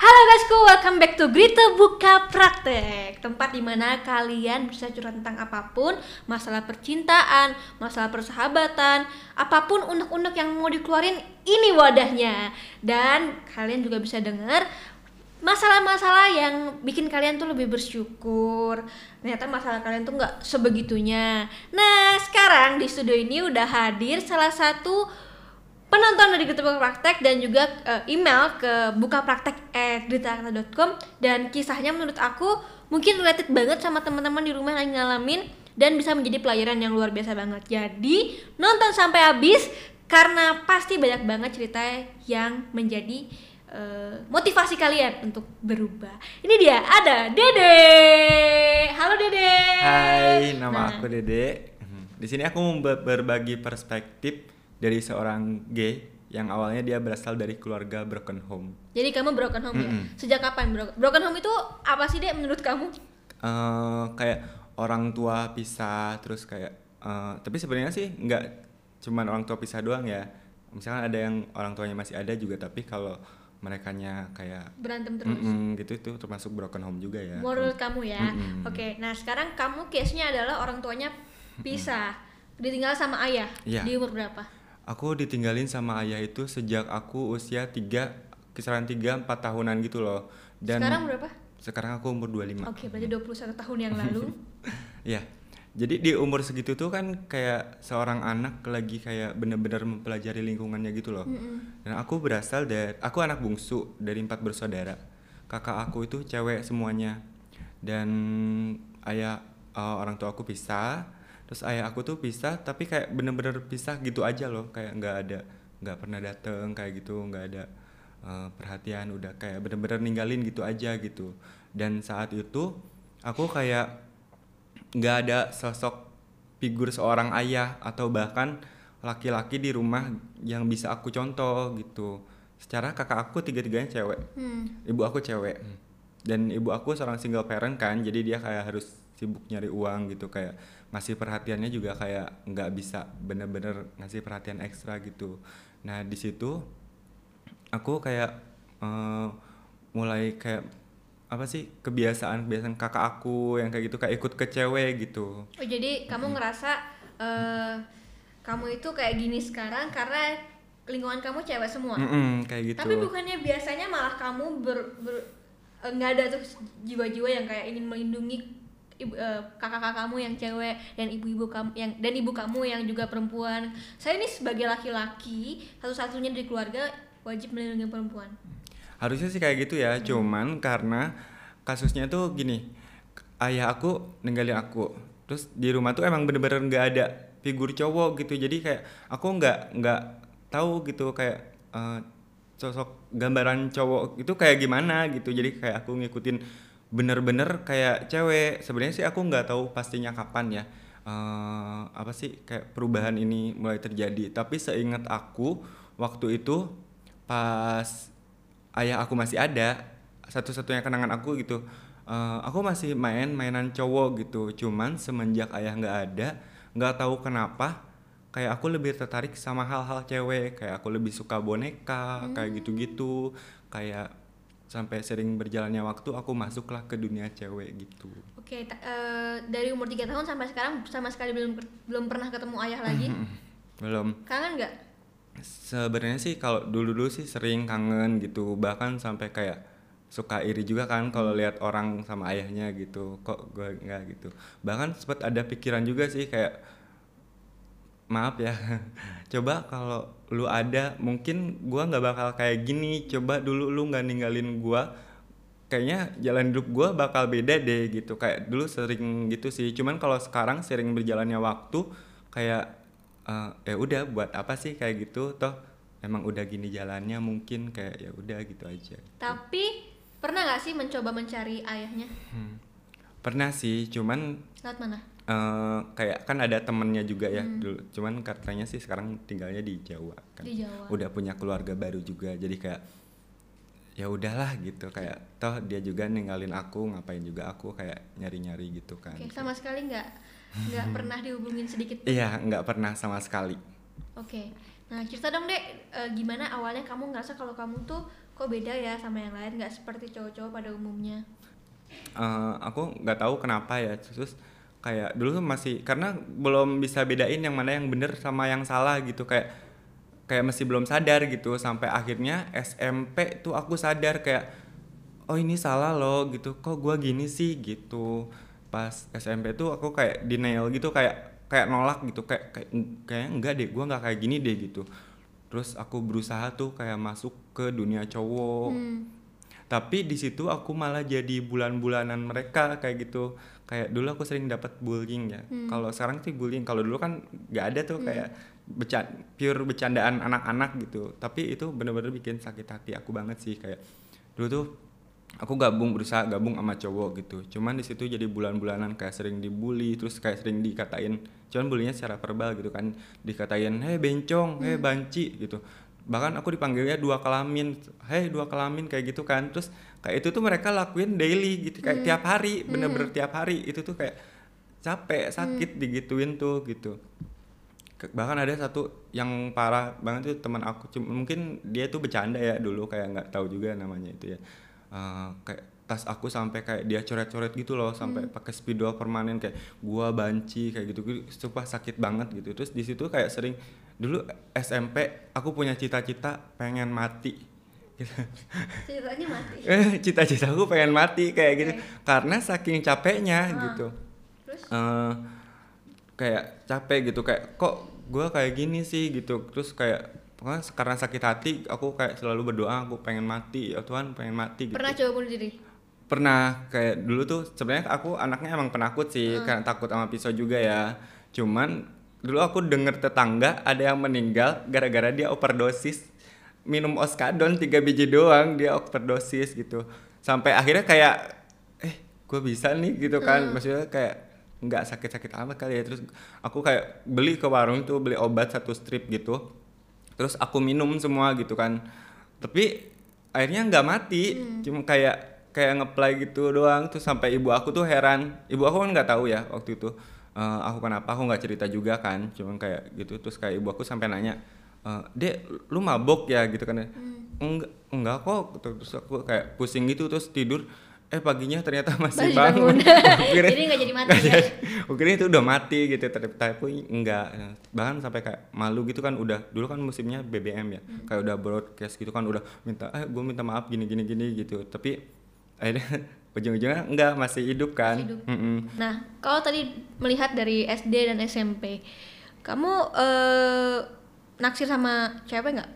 Halo guysku, welcome back to Grita Buka Praktek. Tempat di mana kalian bisa curhat tentang apa pun Masalah percintaan, masalah persahabatan Apa pun unek-unek yang mau dikeluarin, ini wadahnya. Dan kalian juga bisa dengar masalah-masalah yang bikin kalian tuh lebih bersyukur. Ternyata masalah kalian tuh nggak sebegitunya. Nah sekarang di studio ini udah hadir salah satu penonton dari Buka Praktek dan juga uh, email ke buka praktek dan kisahnya menurut aku mungkin related banget sama teman-teman di rumah yang ngalamin dan bisa menjadi pelajaran yang luar biasa banget jadi nonton sampai habis karena pasti banyak banget cerita yang menjadi uh, motivasi kalian untuk berubah. Ini dia ada Dede. Halo Dede. Hai, nama nah. aku Dede. Di sini aku mau berbagi perspektif dari seorang gay yang awalnya dia berasal dari keluarga broken home. Jadi kamu broken home mm -hmm. ya? Sejak kapan bro? Broken home itu apa sih deh menurut kamu? Uh, kayak orang tua pisah terus kayak uh, tapi sebenarnya sih nggak cuman orang tua pisah doang ya. Misalkan ada yang orang tuanya masih ada juga tapi kalau merekanya kayak berantem terus mm -mm, gitu itu termasuk broken home juga ya menurut kamu ya mm -mm. oke nah sekarang kamu case nya adalah orang tuanya pisah mm -mm. ditinggal sama ayah yeah. di umur berapa aku ditinggalin sama ayah itu sejak aku usia tiga kisaran tiga empat tahunan gitu loh dan sekarang berapa sekarang aku umur 25 oke okay, berarti 21 tahun yang lalu ya jadi di umur segitu tuh kan kayak seorang anak lagi kayak bener-bener mempelajari lingkungannya gitu loh. Mm -hmm. Dan aku berasal dari aku anak bungsu dari empat bersaudara. Kakak aku itu cewek semuanya. Dan ayah uh, orang tua aku pisah. Terus ayah aku tuh pisah tapi kayak bener-bener pisah gitu aja loh, kayak nggak ada nggak pernah dateng kayak gitu, nggak ada uh, perhatian, udah kayak bener-bener ninggalin gitu aja gitu. Dan saat itu aku kayak nggak ada sosok figur seorang ayah atau bahkan laki-laki di rumah yang bisa aku contoh gitu. Secara kakak aku tiga-tiganya cewek. Hmm. ibu aku cewek. Dan ibu aku seorang single parent kan jadi dia kayak harus sibuk nyari uang gitu kayak ngasih perhatiannya juga kayak nggak bisa bener-bener ngasih perhatian ekstra gitu. Nah di situ aku kayak uh, mulai kayak apa sih kebiasaan kebiasaan kakak aku yang kayak gitu kayak ikut ke cewek gitu. Oh jadi kamu ngerasa uh, kamu itu kayak gini sekarang karena lingkungan kamu cewek semua? Mm -mm, kayak gitu. Tapi bukannya biasanya malah kamu ber, ber eh, nggak ada tuh jiwa-jiwa yang kayak ingin melindungi ibu uh, kakak-kakakmu yang cewek dan ibu-ibu kamu yang dan ibu kamu yang juga perempuan saya ini sebagai laki-laki satu-satunya dari keluarga wajib melindungi perempuan harusnya sih kayak gitu ya hmm. cuman karena kasusnya tuh gini ayah aku ninggalin aku terus di rumah tuh emang bener-bener nggak ada figur cowok gitu jadi kayak aku nggak nggak tahu gitu kayak uh, sosok gambaran cowok itu kayak gimana gitu jadi kayak aku ngikutin bener-bener kayak cewek. Sebenarnya sih aku nggak tahu pastinya kapan ya uh, apa sih kayak perubahan ini mulai terjadi. Tapi seingat aku waktu itu pas ayah aku masih ada satu-satunya kenangan aku gitu uh, aku masih main mainan cowok gitu. Cuman semenjak ayah nggak ada nggak tahu kenapa kayak aku lebih tertarik sama hal-hal cewek. Kayak aku lebih suka boneka hmm. kayak gitu-gitu. Kayak sampai sering berjalannya waktu aku masuklah ke dunia cewek gitu. Oke, okay, uh, eh, dari umur tiga tahun sampai sekarang sama sekali belum belum pernah ketemu ayah lagi? belum. Kangen nggak? sebenarnya sih kalau dulu dulu sih sering kangen gitu bahkan sampai kayak suka iri juga kan kalau lihat orang sama ayahnya gitu kok gue nggak gitu bahkan sempat ada pikiran juga sih kayak maaf ya. Coba kalau lu ada mungkin gue nggak bakal kayak gini. Coba dulu lu nggak ninggalin gue kayaknya jalan hidup gue bakal beda deh gitu. Kayak dulu sering gitu sih. Cuman kalau sekarang sering berjalannya waktu kayak uh, ya udah buat apa sih kayak gitu? Toh emang udah gini jalannya mungkin kayak ya udah gitu aja. Tapi pernah nggak sih mencoba mencari ayahnya? Hmm. pernah sih cuman lewat mana uh, kayak kan ada temennya juga ya hmm. dulu. Cuman katanya sih sekarang tinggalnya di Jawa kan. Di Jawa. udah punya keluarga baru juga. Jadi kayak ya udahlah gitu. Kayak toh dia juga ninggalin aku ngapain juga aku kayak nyari-nyari gitu kan. Oke, sama sekali nggak nggak pernah dihubungin sedikit iya nggak pernah sama sekali. Oke. Nah cerita dong dek. E, gimana awalnya kamu ngerasa kalau kamu tuh kok beda ya sama yang lain? Nggak seperti cowok-cowok pada umumnya? Eh, aku nggak tahu kenapa ya. Terus kayak dulu tuh masih karena belum bisa bedain yang mana yang bener sama yang salah gitu. Kayak kayak masih belum sadar gitu sampai akhirnya SMP tuh aku sadar kayak oh ini salah loh gitu kok gua gini sih? gitu. Pas SMP tuh aku kayak denial gitu kayak kayak nolak gitu kayak kayak kayak enggak deh gua nggak kayak gini deh gitu. Terus aku berusaha tuh kayak masuk ke dunia cowok tapi di situ aku malah jadi bulan-bulanan mereka kayak gitu. Kayak dulu aku sering dapat bullying ya. Kalau sekarang sih bullying. Kalau dulu kan nggak ada tuh kayak becan pure bercandaan anak-anak gitu. Tapi itu bener-bener bikin sakit hati aku banget sih. Kayak dulu tuh aku gabung berusaha gabung sama cowok gitu. Cuman di situ jadi bulan-bulanan kayak sering dibully terus kayak sering dikatain. Cuman bulinya secara verbal gitu kan. Dikatain hei bencong hei banci gitu bahkan aku dipanggilnya dua kelamin. Hei dua kelamin kayak gitu kan. Terus kayak itu tuh mereka lakuin daily gitu kayak tiap hari bener-bener tiap hari. Itu tuh kayak capek sakit digituin tuh gitu. Bahkan ada satu yang parah banget tuh teman aku. Cuma- mungkin dia tuh bercanda ya dulu kayak nggak tahu juga namanya itu ya. Eh, kayak tas aku sampai kayak dia coret-coret gitu loh sampai pakai spidol permanen kayak gua banci kayak gitu gitu sumpah sakit banget gitu. Terus di situ kayak sering dulu SMP aku punya cita-cita pengen mati. Gitu. ceritanya mati? Eh, cita-cita aku pengen mati kayak gitu. Oke. karena saking capeknya Ah. gitu. Terus? Eh kayak capek gitu kayak kok gue kayak gini sih? Gitu. Terus kayak pokoknya karena sakit hati aku kayak selalu berdoa aku pengen mati. Ya Tuhan pengen mati gitu. Pernah coba bunuh diri? Pernah. Kayak dulu tuh sebenarnya aku anaknya emang penakut sih karena takut sama pisau juga ya. Cuman dulu aku denger tetangga ada yang meninggal gara-gara dia overdosis. Minum oskadon tiga biji doang dia overdosis gitu. Sampai akhirnya kayak eh gue bisa nih gitu kan. Maksudnya kayak nggak sakit-sakit amat kali ya. Terus aku kayak beli ke warung itu beli obat satu strip gitu. Terus aku minum semua gitu kan. Tapi akhirnya nggak mati. Cuma kayak kayak ngeplay gitu doang. Terus sampai ibu aku tuh heran. Ibu aku kan nggak tahu ya waktu itu eh, aku kenapa? Aku nggak cerita juga kan? Cuma kayak gitu terus kayak ibu aku sampai nanya eh, dek lu mabok ya? Gitu kan enggak enggak kok. Terus aku kayak pusing gitu terus tidur. Eh paginya ternyata masih bangun, bangun. Kira- Jadi nggak jadi mati ya? kira itu udah mati gitu tapi tapi enggak. Bahkan sampai kayak malu gitu kan udah dulu kan musimnya BBM ya. Hmm. kayak udah broadcast gitu kan udah minta eh gue minta maaf gini gini gini gitu. Tapi akhirnya ujung-ujungnya enggak masih hidup kan Masih hidup. Mm-mm. Nah, kalau tadi melihat dari SD dan SMP, kamu eh, naksir sama cewek nggak?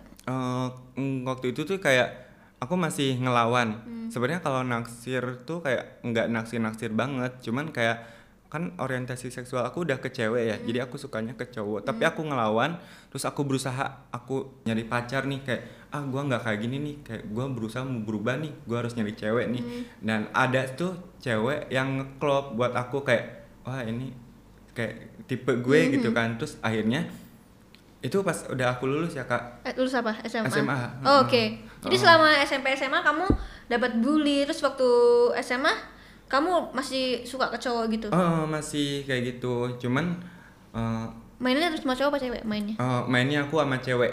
Mm, waktu itu tuh kayak aku masih ngelawan. Hmm. Sebenarnya kalau naksir tuh kayak nggak naksir-naksir banget, cuman kayak kan orientasi seksual aku udah ke cewek ya, jadi aku sukanya ke cowok. Tapi aku ngelawan, terus aku berusaha aku nyari pacar nih kayak ah gua nggak kayak gini nih, kayak gua berusaha mau berubah nih, gua harus nyari cewek nih. Dan ada tuh cewek yang ngeklop buat aku kayak wah ini kayak tipe gue gitu kan. Terus akhirnya itu pas udah aku lulus ya kak Eh, lulus apa? SMA. SMA, Oh. Oke. Jadi Oh. selama SMP SMA kamu dapat bully, terus waktu SMA kamu masih suka ke cowok gitu? Oh masih kayak gitu, cuman uh, Mainnya terus sama cowok apa cewek mainnya? uh, mainnya aku sama cewek.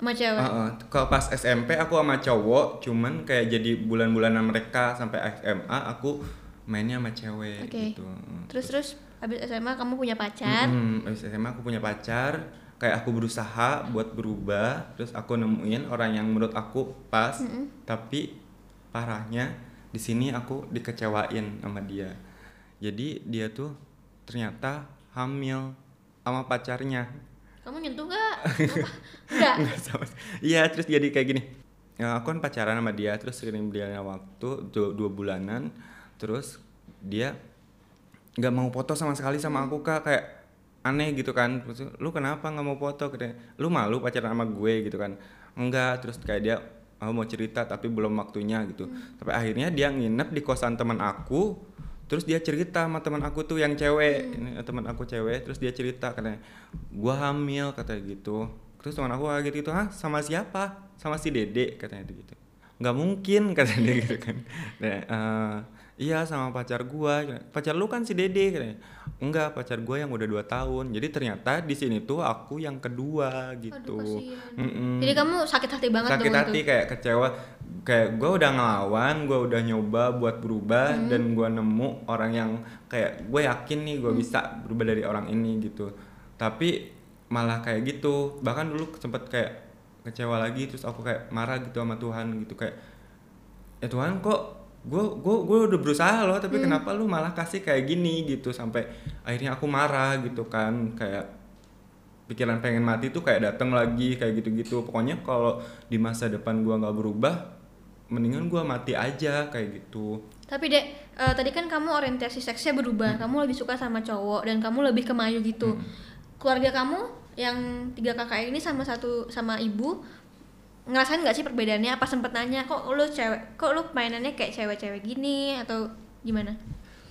Sama cewek. Uh, uh, Kalau pas SMP aku sama cowok, cuman kayak jadi bulan-bulanan mereka sampai SMA aku mainnya sama cewek Oke. gitu. Terus terus habis SMA kamu punya pacar? Mm-mm, habis SMA aku punya pacar, kayak aku berusaha buat berubah, terus aku nemuin orang yang menurut aku pas, tapi parahnya di sini aku dikecewain sama dia. Jadi dia tuh ternyata hamil sama pacarnya. Kamu nyentuh nggak? Enggak. Iya, terus jadi kayak gini. Ya, aku kan pacaran sama dia, terus sering berjalannya waktu dua, dua bulanan, terus dia nggak mau foto sama sekali sama aku kak. Kayak aneh gitu kan. Terus lu kenapa nggak mau foto? Katanya lu malu pacaran sama gue gitu kan. Enggak. Terus kayak dia oh, mau cerita tapi belum waktunya gitu. Tapi akhirnya dia nginep di kosan teman aku terus dia cerita sama teman aku tuh yang cewek. Ini teman aku cewek terus dia cerita katanya gua hamil katanya gitu. Terus teman aku kaget gitu hah sama siapa? Sama si dede? katanya gitu. Nggak mungkin katanya dia gitu kan. Nah, eh, iya sama pacar gua. Pacar lu kan si dede katanya. Enggak pacar gua yang udah dua tahun. Jadi ternyata di sini tuh aku yang kedua gitu. Aduh, kasihan. Jadi kamu sakit hati banget sakit dong hati itu. kayak kecewa kayak gue udah ngelawan gue udah nyoba buat berubah Hmm. dan gue nemu orang yang kayak gue yakin nih Hmm. gue bisa berubah dari orang ini gitu. Tapi malah kayak gitu. Bahkan dulu sempet kayak kecewa lagi terus aku kayak marah gitu sama Tuhan gitu kayak ya Tuhan kok gue gue gue udah berusaha loh tapi kenapa lu malah kasih kayak gini? gitu sampai akhirnya aku marah gitu kan kayak pikiran pengen mati tuh kayak dateng lagi kayak gitu-gitu. Pokoknya kalau di masa depan gua nggak berubah mendingan gua mati aja kayak gitu Tapi dek, eh, tadi kan kamu orientasi seksnya berubah. Kamu lebih suka sama cowok dan kamu lebih ke Mayu gitu. Keluarga kamu yang tiga kakak ini sama satu sama ibu ngerasain nggak sih perbedaannya? Apa sempet nanya kok lu cewek, kok lu mainannya kayak cewek-cewek gini atau gimana?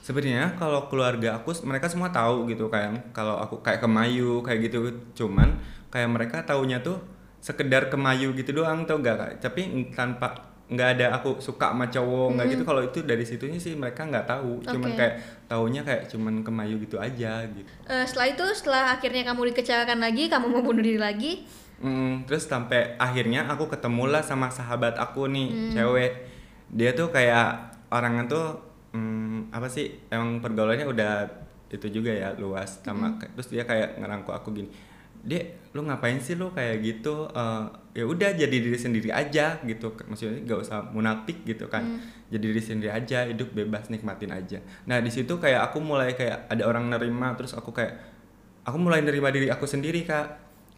sebenarnya kalau keluarga aku mereka semua tahu gitu kan kalau aku kayak kemayu kayak gitu cuman kayak mereka taunya tuh sekedar kemayu gitu doang tau gak kak tapi tanpa nggak ada aku suka sama cowok nggak gitu. Kalau itu dari situnya sih mereka nggak tahu. Cuman Oke. kayak taunya kayak cuman kemayu gitu aja gitu. Eh, setelah itu, setelah akhirnya kamu dikecewakan lagi, kamu mau bunuh diri lagi, Mm, terus sampai akhirnya aku ketemulah sama sahabat aku nih cewek. Dia tuh kayak orangnya tuh mm, apa sih emang pergaulannya udah itu juga ya luas sama kayak- terus dia kayak ngerangkuk aku gini Dek, lu ngapain sih lu kayak gitu? Eh, ya udah jadi diri sendiri aja gitu. Maksudnya gak usah munafik gitu kan. Jadi diri sendiri aja, hidup bebas nikmatin aja. Nah, di situ kayak aku mulai kayak ada orang nerima terus aku kayak aku mulai nerima diri aku sendiri, Kak.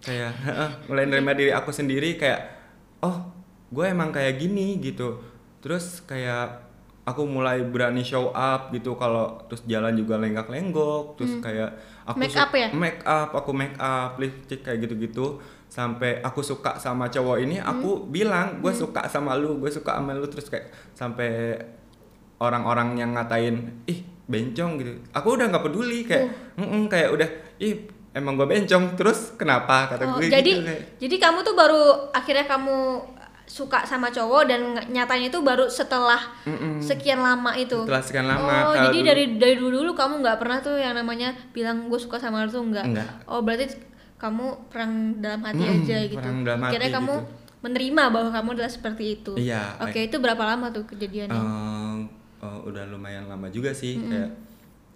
Kayak mulai nerima diri aku sendiri kayak oh, gue emang kayak gini gitu. Terus kayak aku mulai berani show up gitu kalau terus jalan juga lenggak-lenggok terus kayak aku Make up ya? make up aku make up lipstick kayak gitu-gitu. Sampai aku suka sama cowok ini aku bilang gue suka sama lu gue suka sama lu. Terus kayak sampai orang-orang yang ngatain ih bencong gitu. Aku udah nggak peduli kayak "Mm-mm," kayak udah ih emang gue bencong terus kenapa? Kata Oh, gue jadi gitu kayak. jadi kamu tuh baru akhirnya kamu suka sama cowok dan nyatanya itu baru setelah "Mm-mm." sekian lama itu. setelah sekian lama Oh, jadi dulu- dari dari dulu dulu kamu nggak pernah tuh yang namanya bilang gue suka sama lu tuh. Enggak. Oh, berarti kamu perang dalam hati Mm-mm, aja gitu. perang dalam hati Akhirnya kamu gitu. menerima bahwa kamu adalah seperti itu. Iya, Oke, itu berapa lama tuh kejadiannya? Eh, eh, udah lumayan lama juga sih kayak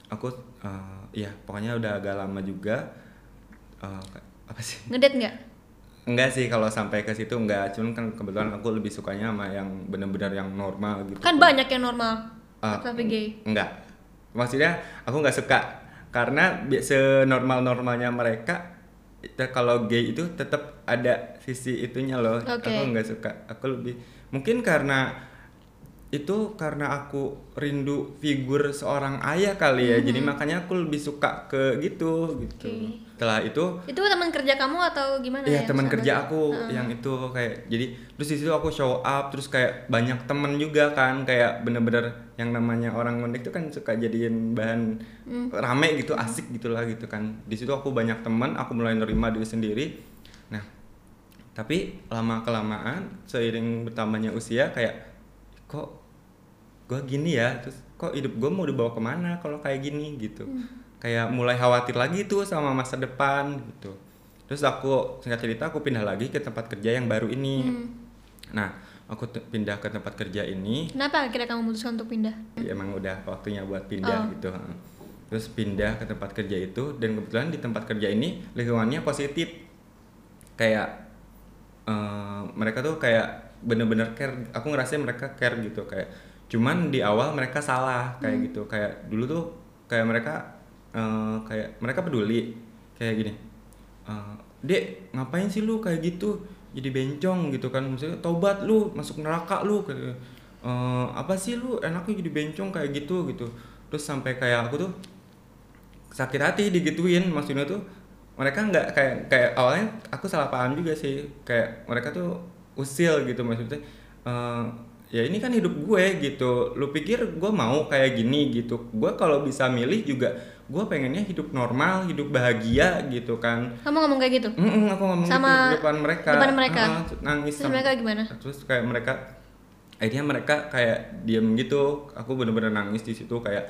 aku eh, iya pokoknya udah agak lama juga Eh, kayak- apa sih Ngedate nggak? Enggak sih kalau sampai ke situ enggak cuman kan kebetulan aku lebih sukanya sama yang benar-benar yang normal gitu Kan banyak yang normal. Ah, tapi gay. enggak maksudnya aku nggak suka karena bi- senormal-normalnya mereka itu kalau gay itu tetap ada sisi itunya loh Oke. aku nggak suka aku lebih mungkin karena itu karena aku rindu figur seorang ayah kali ya jadi makanya aku lebih suka ke gitu gitu Mm-hmm. Setelah itu Itu teman kerja kamu atau gimana Iya ya? teman kerja aku yang itu kayak jadi terus di situ aku show up terus kayak banyak temen juga kan kayak bener-bener yang namanya orang ngondek itu kan suka jadiin bahan Hmm. rame gitu asik gitulah gitu kan. Di situ aku banyak temen aku mulai nerima diri sendiri. Nah tapi lama kelamaan seiring bertambahnya usia kayak kok gue gini ya? Terus kok hidup gue mau dibawa ke mana kalau kayak gini? Gitu kayak mulai khawatir lagi tuh sama masa depan gitu. Terus aku singkat cerita aku pindah lagi ke tempat kerja yang baru ini. Nah aku pindah ke tempat kerja ini. Kenapa akhirnya kamu memutuskan untuk pindah? ya emang udah waktunya buat pindah Oh. gitu terus pindah ke tempat kerja itu dan kebetulan di tempat kerja ini lingkungannya positif. Kayak eh, mereka tuh kayak bener-bener care aku ngerasain mereka care gitu kayak. Cuman di awal mereka salah kayak gitu. Kayak dulu tuh kayak mereka eh, kayak mereka peduli kayak gini. Eh, dek ngapain sih lu kayak gitu? Jadi bencong gitu kan. Maksudnya tobat lu masuk neraka lu. Kayak "Eh, apa sih lu? Enaknya jadi bencong kayak gitu gitu. Terus sampai kayak aku tuh sakit hati digituin. Maksudnya tuh mereka nggak kayak kayak awalnya aku salah paham juga sih. Kayak mereka tuh usil gitu maksudnya. "Eh, ya ini kan hidup gue gitu. Lu pikir gue mau kayak gini gitu. Gue kalau bisa milih juga gue pengennya hidup normal hidup bahagia gitu kan Kamu ngomong kayak gitu? Mm-mm, aku ngomong Sama gitu di depan mereka depan mereka? Ah, nangis Terus mereka gimana? terus kayak mereka akhirnya mereka kayak diem gitu aku bener-bener nangis di situ kayak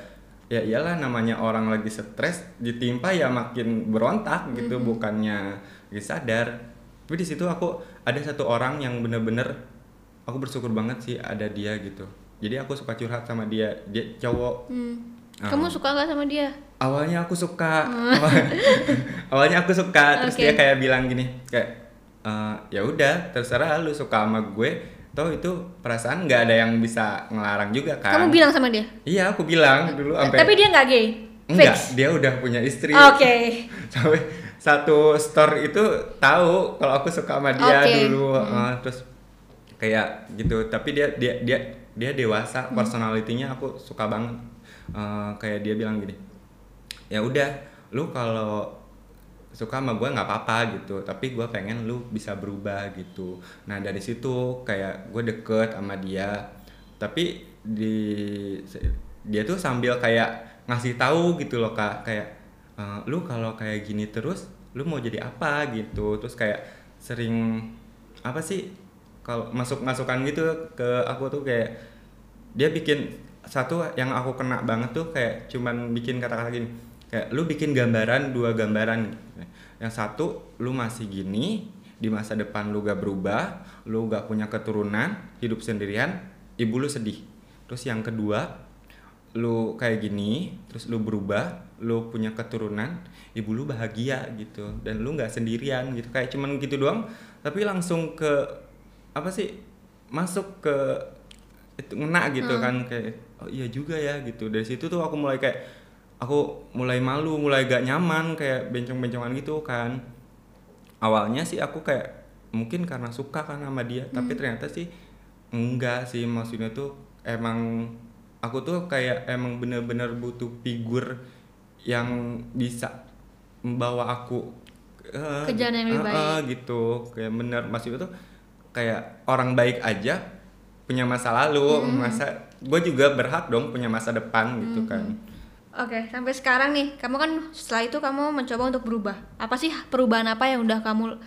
ya iyalah namanya orang lagi stres ditimpa ya makin berontak gitu Mm-hmm. bukannya lagi sadar tapi di situ aku ada satu orang yang bener-bener aku bersyukur banget sih ada dia gitu jadi aku suka curhat sama dia dia cowok Hmm. Ah. Kamu suka nggak sama dia? Awalnya aku suka awalnya aku suka terus Oke. dia kayak bilang gini kayak "Eh, ya udah terserah lu suka sama gue toh itu perasaan nggak ada yang bisa ngelarang juga kan Kamu bilang sama dia? iya aku bilang dulu sampai Tapi dia nggak gay? enggak Fix? dia udah punya istri Oke. sampai satu store itu tahu kalau aku suka sama dia Oke. dulu eh, terus kayak gitu tapi dia dia dia dia dewasa Hmm. personalitinya aku suka banget Eh, kayak dia bilang gini ya udah lu kalau suka sama gue nggak apa-apa gitu tapi gue pengen lu bisa berubah gitu. Nah dari situ kayak gue deket sama dia tapi di dia tuh sambil kayak ngasih tahu gitu loh kak. Kayak "Eh, lu kalau kayak gini terus lu mau jadi apa? gitu. Terus kayak sering apa sih kalau masuk masukan gitu ke aku tuh kayak dia bikin satu yang aku kena banget tuh kayak cuman bikin kata-kata gini kayak lu bikin gambaran dua gambaran yang satu lu masih gini di masa depan lu gak berubah lu gak punya keturunan hidup sendirian ibu lu sedih. Terus yang kedua lu kayak gini terus lu berubah lu punya keturunan ibu lu bahagia gitu. Dan lu nggak sendirian gitu. Kayak cuman gitu doang tapi langsung ke apa sih masuk ke itu ngena gitu kan kayak oh iya juga ya gitu. Dari situ tuh aku mulai kayak aku mulai malu mulai gak nyaman kayak bencong-bencongan gitu kan. Awalnya sih aku kayak mungkin karena suka kan sama dia tapi ternyata sih enggak sih. Maksudnya tuh emang aku tuh kayak emang bener-bener butuh figur yang bisa membawa aku eh, Ke jalan yang lebih eh, eh, gitu. Kayak bener. Maksudnya tuh kayak orang baik aja punya masa lalu masa gue juga berhak dong punya masa depan gitu kan Oke, sampai sekarang nih, kamu kan setelah itu kamu mencoba untuk berubah. Apa sih perubahan apa yang udah kamu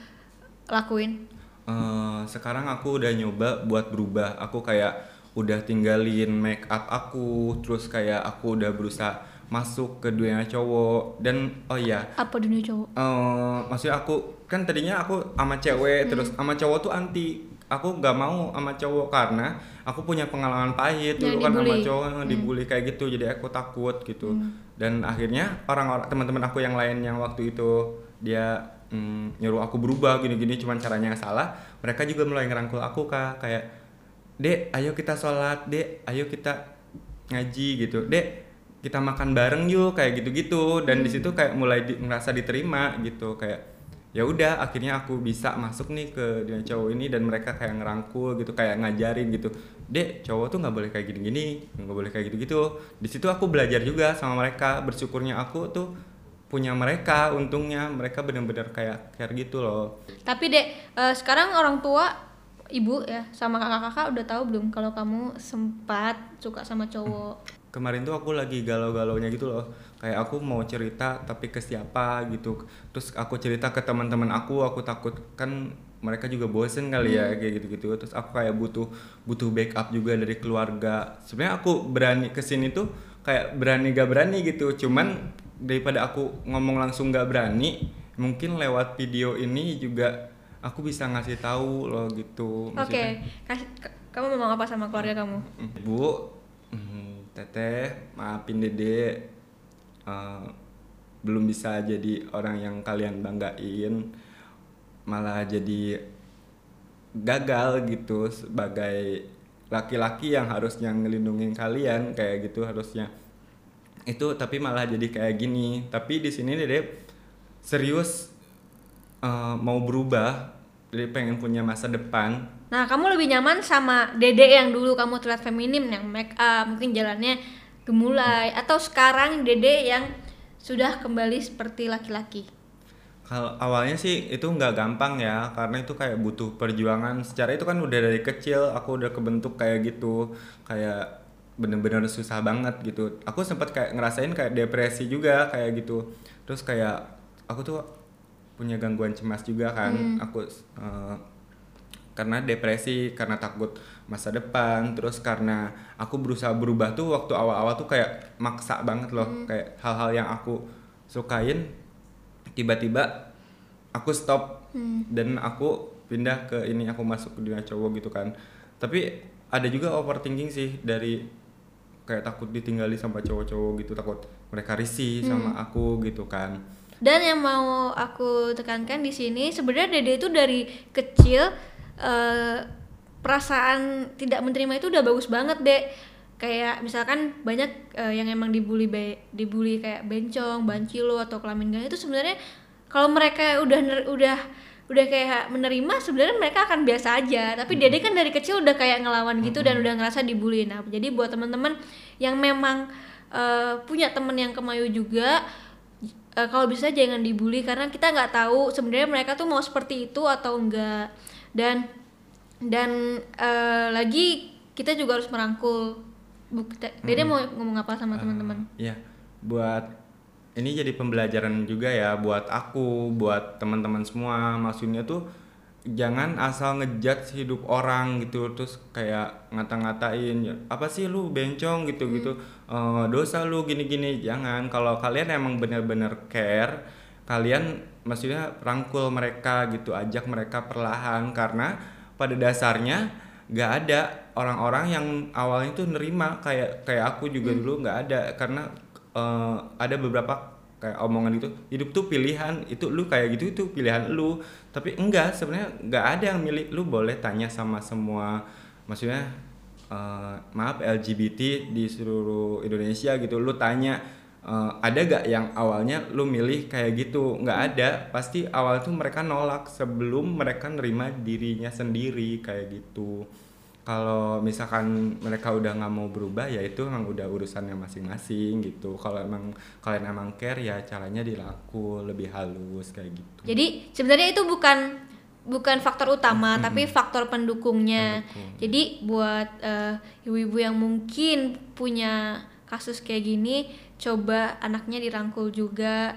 lakuin? Eh, sekarang aku udah nyoba buat berubah aku kayak udah tinggalin make up aku terus kayak aku udah berusaha masuk ke dunia cowok dan oh iya Apa dunia cowok? eh maksudnya aku kan tadinya aku sama cewek terus sama cowok tuh anti aku nggak mau sama cowok karena aku punya pengalaman pahit dulu kan sama cowok yang dibully kayak gitu. Jadi aku takut gitu. Dan akhirnya orang-orang teman-teman aku yang lain yang waktu itu dia mm, nyuruh aku berubah gini-gini cuman caranya yang salah mereka juga mulai ngerangkul aku kak. Kayak dek ayo kita sholat dek. Ayo kita ngaji gitu. Dek kita makan bareng yuk kayak gitu-gitu. Dan di situ kayak mulai di, ngerasa diterima gitu. Kayak ya udah akhirnya aku bisa masuk nih ke dunia cowok ini dan mereka kayak ngerangkul gitu kayak ngajarin gitu. Dek cowok tuh nggak boleh kayak gini-gini nggak boleh kayak gitu-gitu. Di situ aku belajar juga sama mereka bersyukurnya aku tuh punya mereka untungnya mereka bener-bener kayak care gitu loh. Tapi dek, eh, sekarang orang tua, ibu ya, sama kakak-kakak udah tahu belum kalau kamu sempat suka sama cowok? Kemarin tuh aku lagi galau-galaunya gitu loh. Kayak aku mau cerita tapi ke siapa gitu. Terus aku cerita ke teman-teman aku aku takut kan mereka juga bosen kali ya kayak gitu-gitu. Terus aku kayak butuh butuh backup juga dari keluarga. Sebenarnya aku berani ke sini tuh kayak berani gak berani gitu. Cuman daripada aku ngomong langsung gak berani mungkin lewat video ini juga aku bisa ngasih tahu loh gitu Oke, ka- kamu mau ngomong apa sama keluarga kamu? Bu, mm, Teteh, maafin Dede, eh, belum bisa jadi orang yang kalian banggain, malah jadi gagal gitu sebagai laki-laki yang harusnya ngelindungin kalian kayak gitu harusnya. Itu tapi malah jadi kayak gini. Tapi di sini Dede serius eh, mau berubah Dede pengen punya masa depan Nah, kamu lebih nyaman sama dede yang dulu kamu terlihat feminim, yang make up, mungkin jalannya gemulai, atau sekarang dede yang sudah kembali seperti laki-laki? Kalau awalnya sih itu nggak gampang ya, karena itu kayak butuh perjuangan. Secara itu kan udah dari kecil aku udah kebentuk kayak gitu, kayak bener-bener susah banget gitu. Aku sempat kayak ngerasain kayak depresi juga kayak gitu. Terus kayak aku tuh punya gangguan cemas juga kan. Aku eh, karena depresi, karena takut masa depan, terus karena aku berusaha berubah tuh waktu awal-awal tuh kayak maksa banget loh, kayak hal-hal yang aku sukain tiba-tiba aku stop. Dan aku pindah ke ini aku masuk ke dunia cowok gitu kan. Tapi ada juga overthinking sih dari kayak takut ditinggali sama cowok-cowok gitu takut mereka risih sama aku gitu kan Dan yang mau aku tekankan di sini sebenarnya Dede itu dari kecil eh, perasaan tidak menerima itu udah bagus banget dek. Kayak misalkan banyak eh, yang emang dibully be- dibully kayak bencong, bancilo atau kelamin ganda itu sebenarnya kalau mereka udah ner- udah udah kayak menerima sebenarnya mereka akan biasa aja. Tapi Dede kan dari kecil udah kayak ngelawan gitu dan udah ngerasa dibully. Nah, jadi buat teman-teman yang memang eh, punya temen yang kemayu juga Eh, kalau bisa jangan dibully karena kita nggak tahu sebenarnya mereka tuh mau seperti itu atau enggak. Dan dan eh, lagi kita juga harus merangkul. Buk, Dede mau ngomong apa sama teman-teman? Iya, buat ini jadi pembelajaran juga ya buat aku, buat teman-teman semua. Maksudnya tuh jangan asal ngejudge hidup orang gitu terus kayak ngata-ngatain "Ya, apa sih lu bencong gitu gitu Eh, dosa lu gini-gini. Jangan. Kalau kalian emang bener-bener care kalian maksudnya rangkul mereka gitu ajak mereka perlahan. Karena pada dasarnya nggak ada orang-orang yang awalnya tuh nerima. Kayak kayak aku juga dulu nggak ada. Karena eh, ada beberapa kayak omongan itu hidup tuh pilihan itu lu kayak gitu itu pilihan lu. Tapi enggak sebenarnya nggak ada yang milih lu boleh tanya sama semua maksudnya eh, maaf LGBT di seluruh Indonesia gitu lu tanya eh, ada gak yang awalnya lu milih kayak gitu? Nggak ada pasti awal tuh mereka nolak sebelum mereka nerima dirinya sendiri kayak gitu kalau misalkan mereka udah nggak mau berubah ya itu emang udah urusannya masing-masing gitu. Kalau emang kalian emang care ya caranya dilaku lebih halus kayak gitu. Jadi sebenarnya itu bukan bukan faktor utama tapi faktor pendukungnya. Pendukung. jadi buat eh, ibu-ibu yang mungkin punya kasus kayak gini coba anaknya dirangkul juga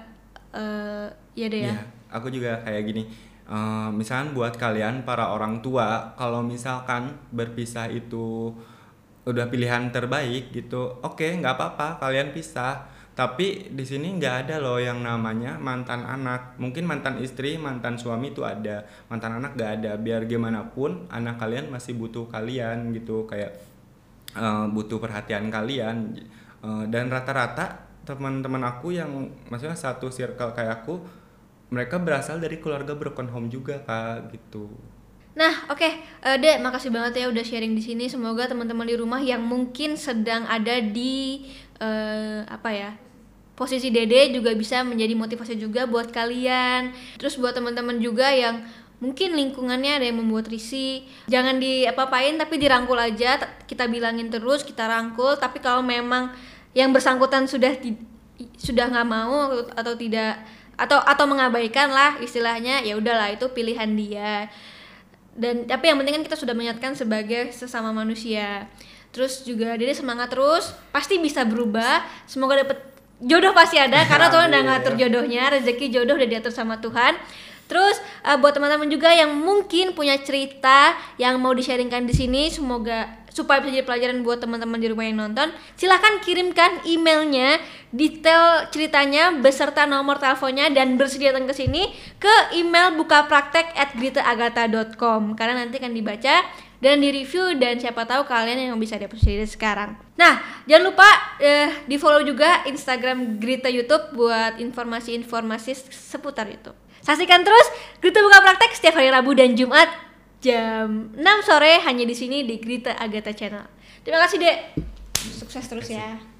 eh, ya deh ya. Iya, aku juga kayak gini. Eh, misalkan buat kalian para orang tua, kalau misalkan berpisah itu udah pilihan terbaik gitu, oke nggak apa-apa kalian pisah. Tapi di sini nggak ada loh yang namanya mantan anak. Mungkin mantan istri, mantan suami itu ada, mantan anak nggak ada. Biar gimana pun anak kalian masih butuh kalian gitu, kayak eh, butuh perhatian kalian. Eh, dan rata-rata teman-teman aku yang maksudnya satu circle kayak aku mereka berasal dari keluarga broken home juga kak gitu Nah, oke, Eh, Dek, makasih banget ya udah sharing di sini. Semoga teman-teman di rumah yang mungkin sedang ada di eh, apa ya? posisi Dede juga bisa menjadi motivasi juga buat kalian. Terus buat teman-teman juga yang mungkin lingkungannya ada yang membuat risih, jangan diapa-apain tapi dirangkul aja. Kita bilangin terus, kita rangkul. Tapi kalau memang yang bersangkutan sudah sudah nggak mau atau tidak atau atau mengabaikan lah istilahnya ya udahlah itu pilihan dia. Dan tapi yang penting kan kita sudah menyatakan sebagai sesama manusia. Terus juga Dede semangat terus pasti bisa berubah. Semoga dapet jodoh pasti ada karena Tuhan udah ngatur jodohnya rezeki jodoh udah diatur sama Tuhan. Terus eh, buat teman-teman juga yang mungkin punya cerita yang mau di-sharingkan di sini semoga supaya bisa jadi pelajaran buat teman-teman di rumah yang nonton silahkan kirimkan emailnya detail ceritanya beserta nomor teleponnya dan bersedia datang ke sini ke email buka praktek at karena nanti akan dibaca dan di review dan siapa tahu kalian yang bisa dapat dari sekarang. Nah, jangan lupa eh, di follow juga Instagram Grita YouTube buat informasi-informasi seputar YouTube. Saksikan terus Grita buka praktek setiap hari Rabu dan Jumat jam 6 sore hanya di sini di Grita Agatha Channel. Terima kasih, Dek. Sukses terus ya.